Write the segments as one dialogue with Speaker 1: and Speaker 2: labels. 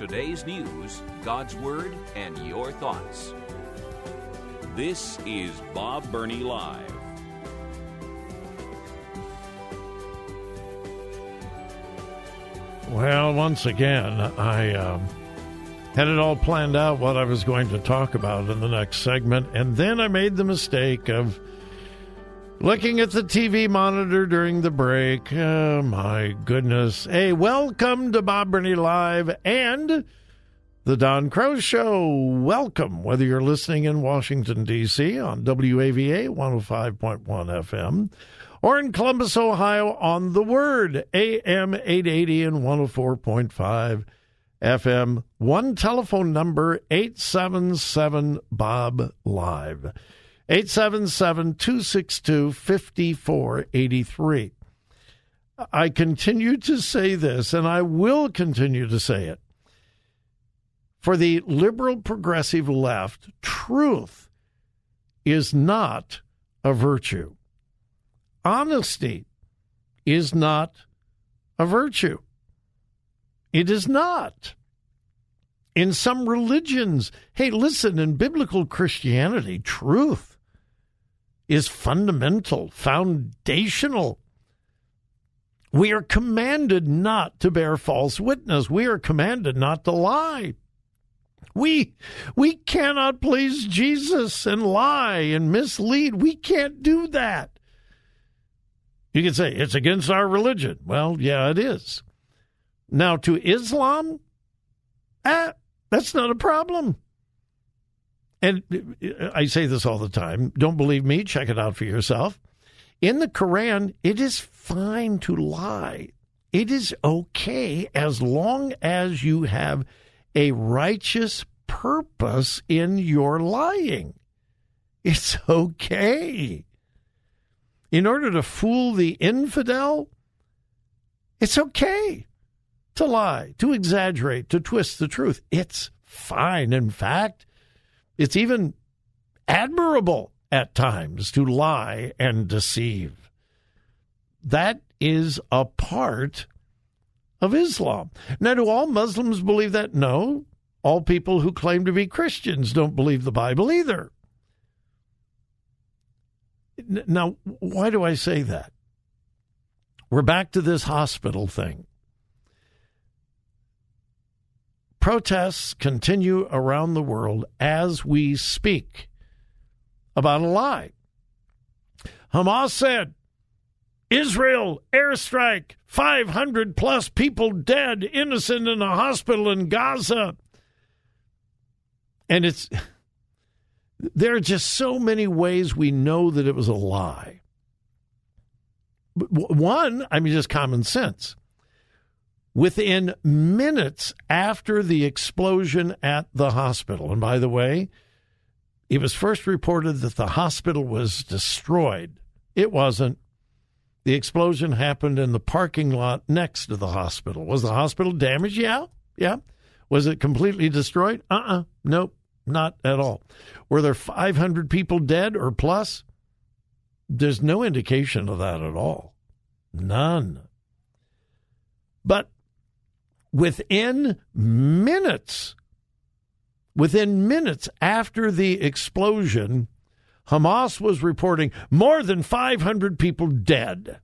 Speaker 1: Today's news, God's Word, and your thoughts. This is Bob Burney Live.
Speaker 2: Well, once again, I um, had it all planned out what I was going to talk about in the next segment, and then I made the mistake of looking at the TV monitor during the break. Oh, my goodness. Hey, welcome to Bob Burney Live and the Don Crow Show. Welcome, whether you're listening in Washington, D.C. on WAVA 105.1 FM or in Columbus, Ohio on The Word, AM 880 and 104.5 FM. One telephone number, 877 Bob Live. 877 262 5483. I continue to say this, and I will continue to say it. For the liberal progressive left, truth is not a virtue honesty is not a virtue. It is not. In some religions, hey, listen, in biblical Christianity, truth is fundamental, foundational. We are commanded not to bear false witness. We are commanded not to lie. We we cannot please Jesus and lie and mislead. We can't do that. You can say it's against our religion. Well, yeah, it is. Now, to Islam, ah, that's not a problem. And I say this all the time. Don't believe me? Check it out for yourself. In the Quran, it is fine to lie. It is okay as long as you have a righteous purpose in your lying. It's okay in order to fool the infidel, it's okay to lie, to exaggerate, to twist the truth. It's fine. In fact, it's even admirable at times to lie and deceive. That is a part of Islam. Now, do all Muslims believe that? No. All people who claim to be Christians don't believe the Bible either. Now, why do I say that? We're back to this hospital thing. Protests continue around the world as we speak about a lie. Hamas said Israel airstrike, 500 plus people dead, innocent in a hospital in Gaza. And it's there are just so many ways we know that it was a lie. One, I mean, just common sense. Within minutes after the explosion at the hospital, and by the way, it was first reported that the hospital was destroyed. It wasn't. The explosion happened in the parking lot next to the hospital. Was the hospital damaged? Yeah. Yeah. Was it completely destroyed? Uh uh-uh. uh Nope. Not at all. Were there 500 people dead or plus? There's no indication of that at all. None. But within minutes, within minutes after the explosion, Hamas was reporting more than 500 people dead.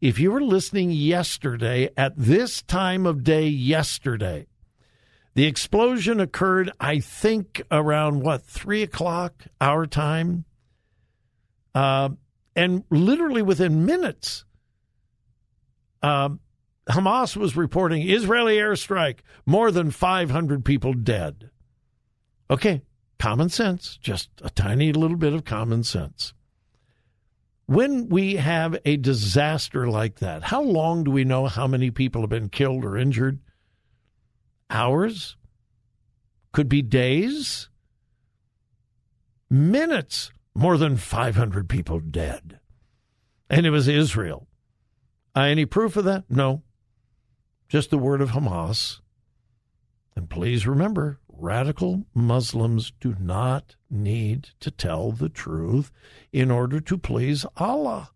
Speaker 2: If you were listening yesterday, at this time of day yesterday, the explosion occurred, I think, around what, three o'clock our time? Uh, and literally within minutes, uh, Hamas was reporting Israeli airstrike, more than 500 people dead. Okay, common sense, just a tiny little bit of common sense. When we have a disaster like that, how long do we know how many people have been killed or injured? hours, could be days, minutes, more than 500 people dead. And it was Israel. Any proof of that? No. Just the word of Hamas. And please remember, radical Muslims do not need to tell the truth in order to please Allah.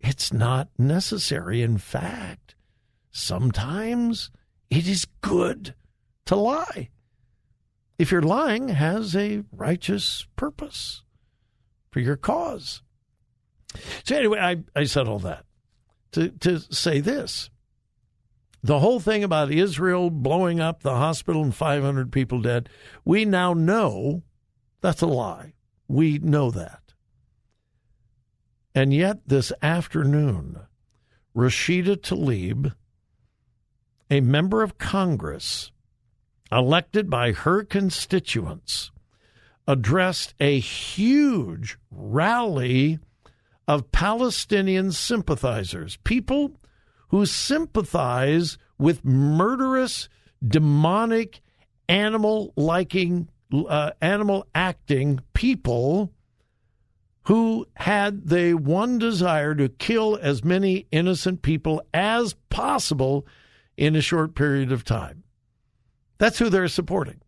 Speaker 2: It's not necessary. In fact, sometimes It is good to lie. If you're lying, has a righteous purpose for your cause. So anyway, I, I said all that to, to say this. The whole thing about Israel blowing up the hospital and 500 people dead, we now know that's a lie. We know that. And yet, this afternoon, Rashida Tlaib, a member of Congress elected by her constituents, addressed a huge rally of Palestinian sympathizers, people who sympathize with murderous, demonic, animal liking, uh, animal acting people who had the one desire to kill as many innocent people as possible in a short period of time. That's who they're supporting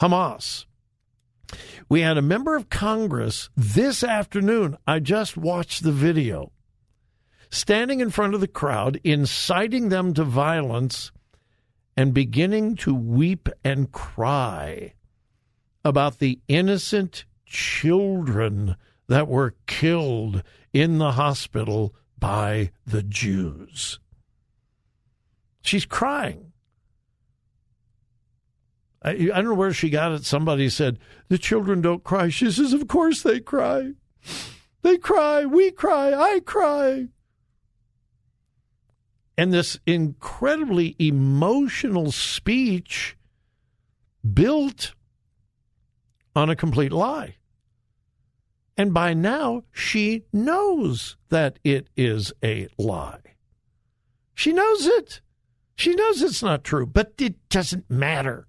Speaker 2: Hamas. We had a member of Congress this afternoon. I just watched the video standing in front of the crowd, inciting them to violence, and beginning to weep and cry about the innocent children that were killed in the hospital by the Jews. She's crying. I, I, don't know where she got it. Somebody said, The children don't cry. She says, Of course they cry. They cry. We cry. I cry. And this incredibly emotional speech built on a complete lie. And by now, she knows that it is a lie. She knows it. She knows it's not true, but it doesn't matter.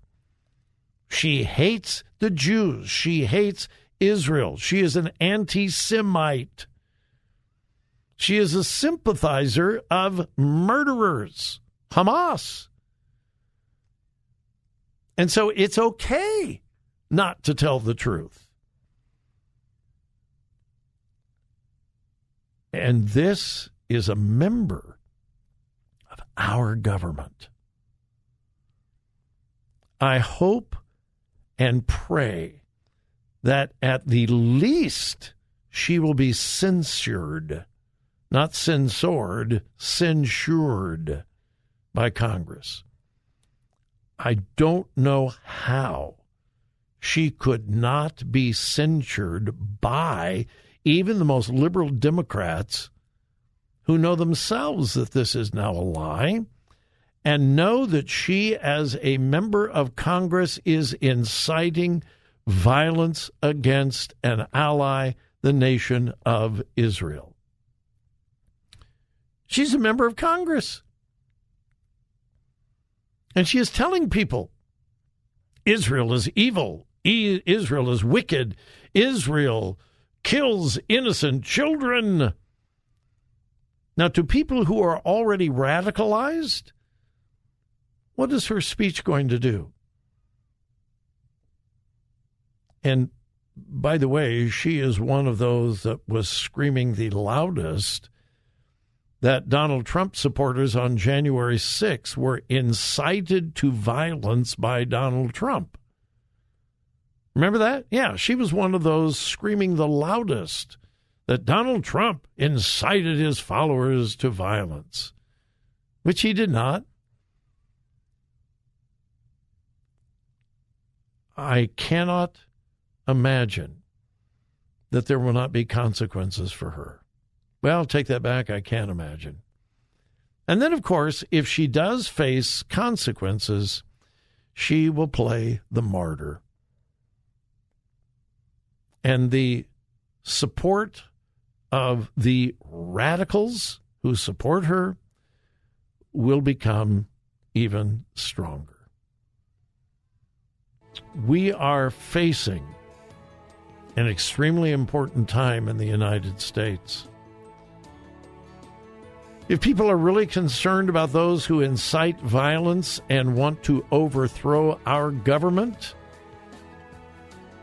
Speaker 2: She hates the Jews. She hates Israel. She is an anti Semite. She is a sympathizer of murderers, Hamas. And so it's okay not to tell the truth. And this is a member of our government. I hope and pray that at the least she will be censured, not censored, censured by Congress. I don't know how she could not be censured by even the most liberal Democrats who know themselves that this is now a lie and know that she, as a member of Congress, is inciting violence against an ally, the nation of Israel. She's a member of Congress. And she is telling people Israel is evil, Israel is wicked, Israel kills innocent children. Now, to people who are already radicalized, what is her speech going to do? And by the way, she is one of those that was screaming the loudest that Donald Trump supporters on January 6 were incited to violence by Donald Trump. Remember that? Yeah, she was one of those screaming the loudest that Donald Trump incited his followers to violence, which he did not. I cannot imagine that there will not be consequences for her. Well, take that back. I can't imagine. And then, of course, if she does face consequences, she will play the martyr and the support of the radicals who support her will become even stronger. We are facing an extremely important time in the United States. If people are really concerned about those who incite violence and want to overthrow our government,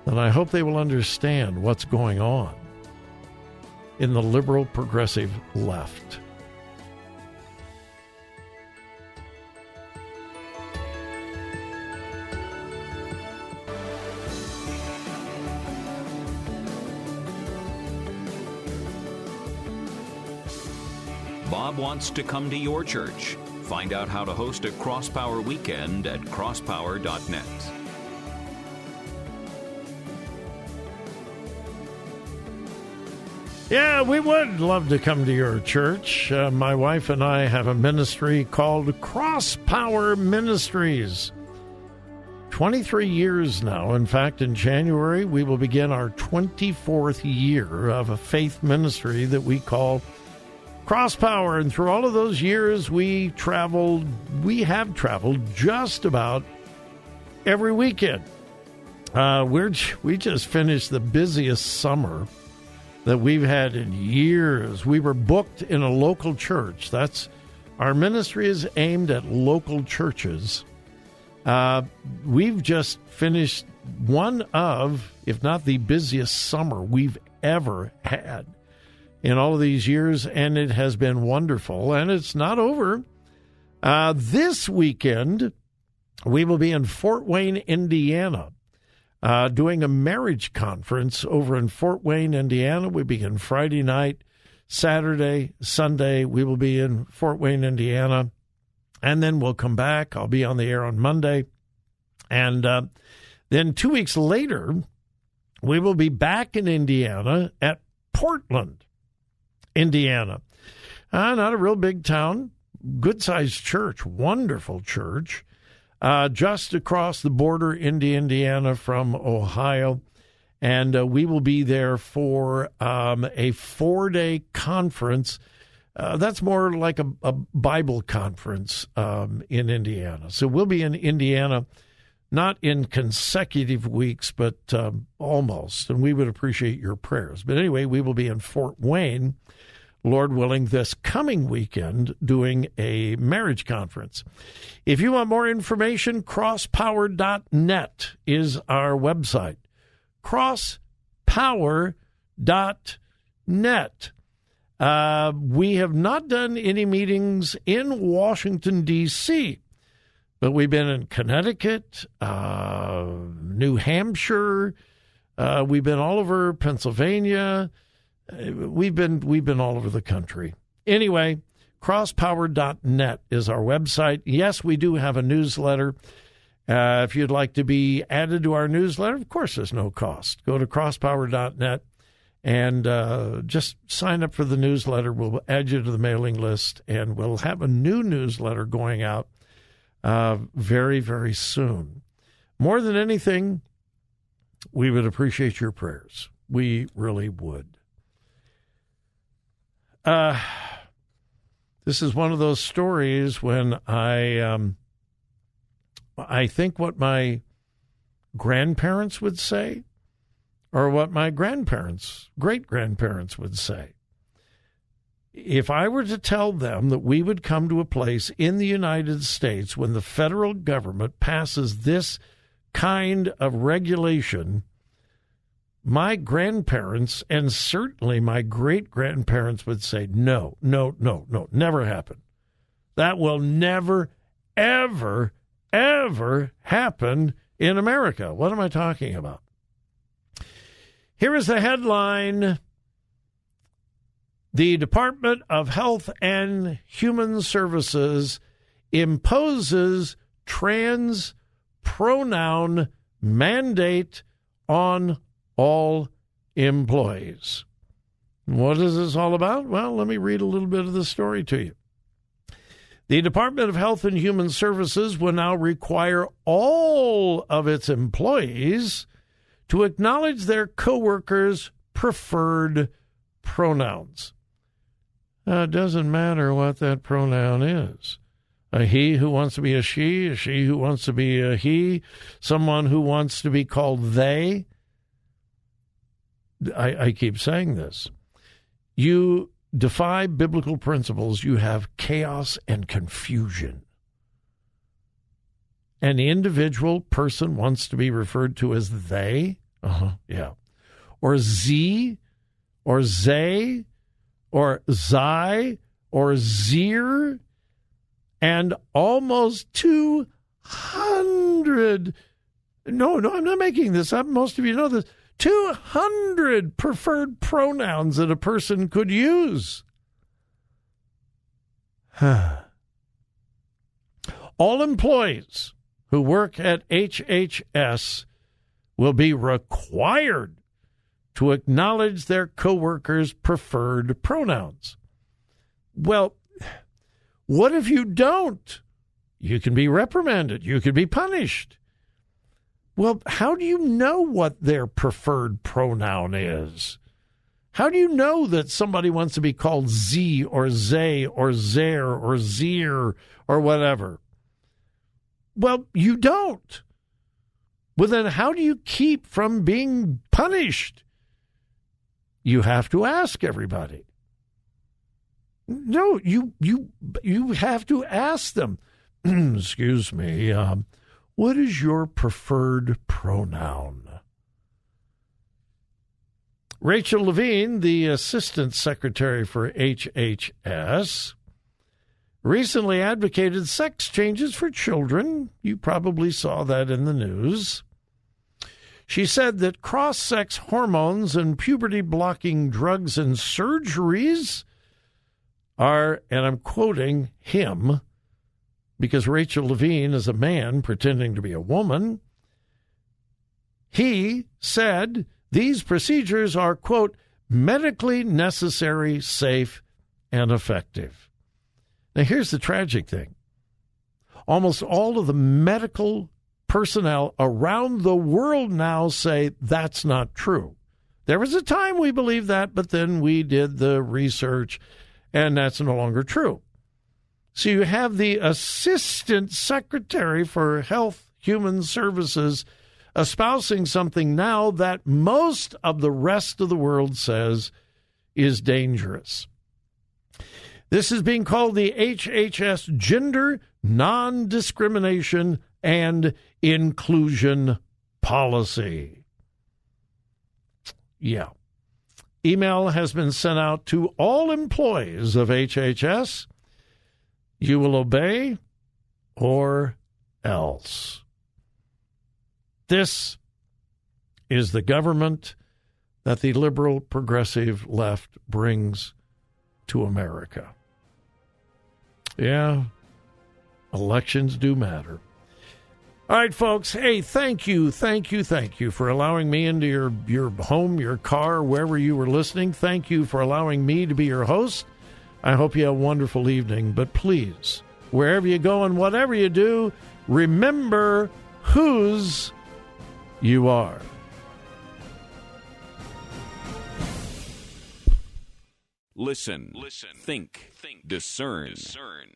Speaker 2: then I hope they will understand what's going on in the liberal progressive left.
Speaker 1: Bob wants to come to your church. Find out how to host a Crosspower weekend at crosspower.net.
Speaker 2: Yeah, we would love to come to your church. Uh, my wife and I have a ministry called Cross Power Ministries. 23 years now. In fact, in January, we will begin our 24th year of a faith ministry that we call Cross Power. And through all of those years, we traveled, we have traveled just about every weekend. Uh, we're, we just finished the busiest summer that we've had in years. We were booked in a local church. That's our ministry is aimed at local churches. Uh, we've just finished one of, if not the busiest summer we've ever had in all of these years, and it has been wonderful. And it's not over. Uh, this weekend, we will be in Fort Wayne, Indiana uh, doing a marriage conference over in Fort Wayne, Indiana. We begin Friday night, Saturday, Sunday. We will be in Fort Wayne, Indiana. And then we'll come back. I'll be on the air on Monday. And uh, then two weeks later, we will be back in Indiana at Portland, Indiana. Uh, not a real big town, good sized church, wonderful church uh, just across the border into Indiana from Ohio. And uh, we will be there for um, a four day conference. Uh, that's more like a, a Bible conference um, in Indiana. So we'll be in Indiana, not in consecutive weeks, but um, almost. And we would appreciate your prayers. But anyway, we will be in Fort Wayne Lord willing, this coming weekend doing a marriage conference. If you want more information, crosspower.net is our website. Crosspower.net. Uh, we have not done any meetings in Washington, D.C., but we've been in Connecticut, uh, New Hampshire, uh, we've been all over Pennsylvania. We've been we've been all over the country. Anyway, crosspower.net is our website. Yes, we do have a newsletter. Uh, if you'd like to be added to our newsletter, of course, there's no cost. Go to crosspower.net and uh, just sign up for the newsletter. We'll add you to the mailing list, and we'll have a new newsletter going out uh, very, very soon. More than anything, we would appreciate your prayers. We really would. Uh, this is one of those stories when I um, I think what my grandparents would say, or what my grandparents, great grandparents would say. If I were to tell them that we would come to a place in the United States when the federal government passes this kind of regulation my grandparents and certainly my great grandparents would say, no, no, no, no, never happen. That will never, ever, ever happen in America. What am I talking about? Here is the headline The Department of Health and Human Services imposes trans pronoun mandate on all employees. What is this all about? Well, let me read a little bit of the story to you. The Department of Health and Human Services will now require all of its employees to acknowledge their coworkers' preferred pronouns. Now, it doesn't matter what that pronoun is. A he who wants to be a she, a she who wants to be a he, someone who wants to be called they. I, I keep saying this. You defy biblical principles, you have chaos and confusion. An individual person wants to be referred to as they, uh-huh, yeah, or Z, or Zay, or Zai, or Zir, and almost 200. No, no, I'm not making this up. Most of you know this. 200 preferred pronouns that a person could use. All employees who work at HHS will be required to acknowledge their coworkers' preferred pronouns. Well, what if you don't? You can be reprimanded, you can be punished. Well, how do you know what their preferred pronoun is? How do you know that somebody wants to be called Z or Zay or Zer or Zir or whatever? Well, you don't. Well, then how do you keep from being punished? You have to ask everybody. No, you you you have to ask them. Excuse me. Um, what is your preferred pronoun? Rachel Levine, the Assistant Secretary for HHS, recently advocated sex changes for children. You probably saw that in the news. She said that cross sex hormones and puberty blocking drugs and surgeries are, and I'm quoting him, because Rachel Levine is a man pretending to be a woman. He said these procedures are, quote, medically necessary, safe, and effective. Now, here's the tragic thing almost all of the medical personnel around the world now say that's not true. There was a time we believed that, but then we did the research, and that's no longer true. So you have the Assistant Secretary for Health Human Services espousing something now that most of the rest of the world says is dangerous. This is being called the HHS Gender Non Discrimination and Inclusion Policy. Yeah. Email has been sent out to all employees of HHS. You will obey or else. This is the government that the liberal progressive left brings to America. Yeah, elections do matter. All right, folks. Hey, thank you, thank you, thank you for allowing me into your, your home, your car, wherever you were listening. Thank you for allowing me to be your host. I hope you have a wonderful evening. But please, wherever you go and whatever you do, remember whose you are.
Speaker 1: Listen, listen, think, think, discern. discern.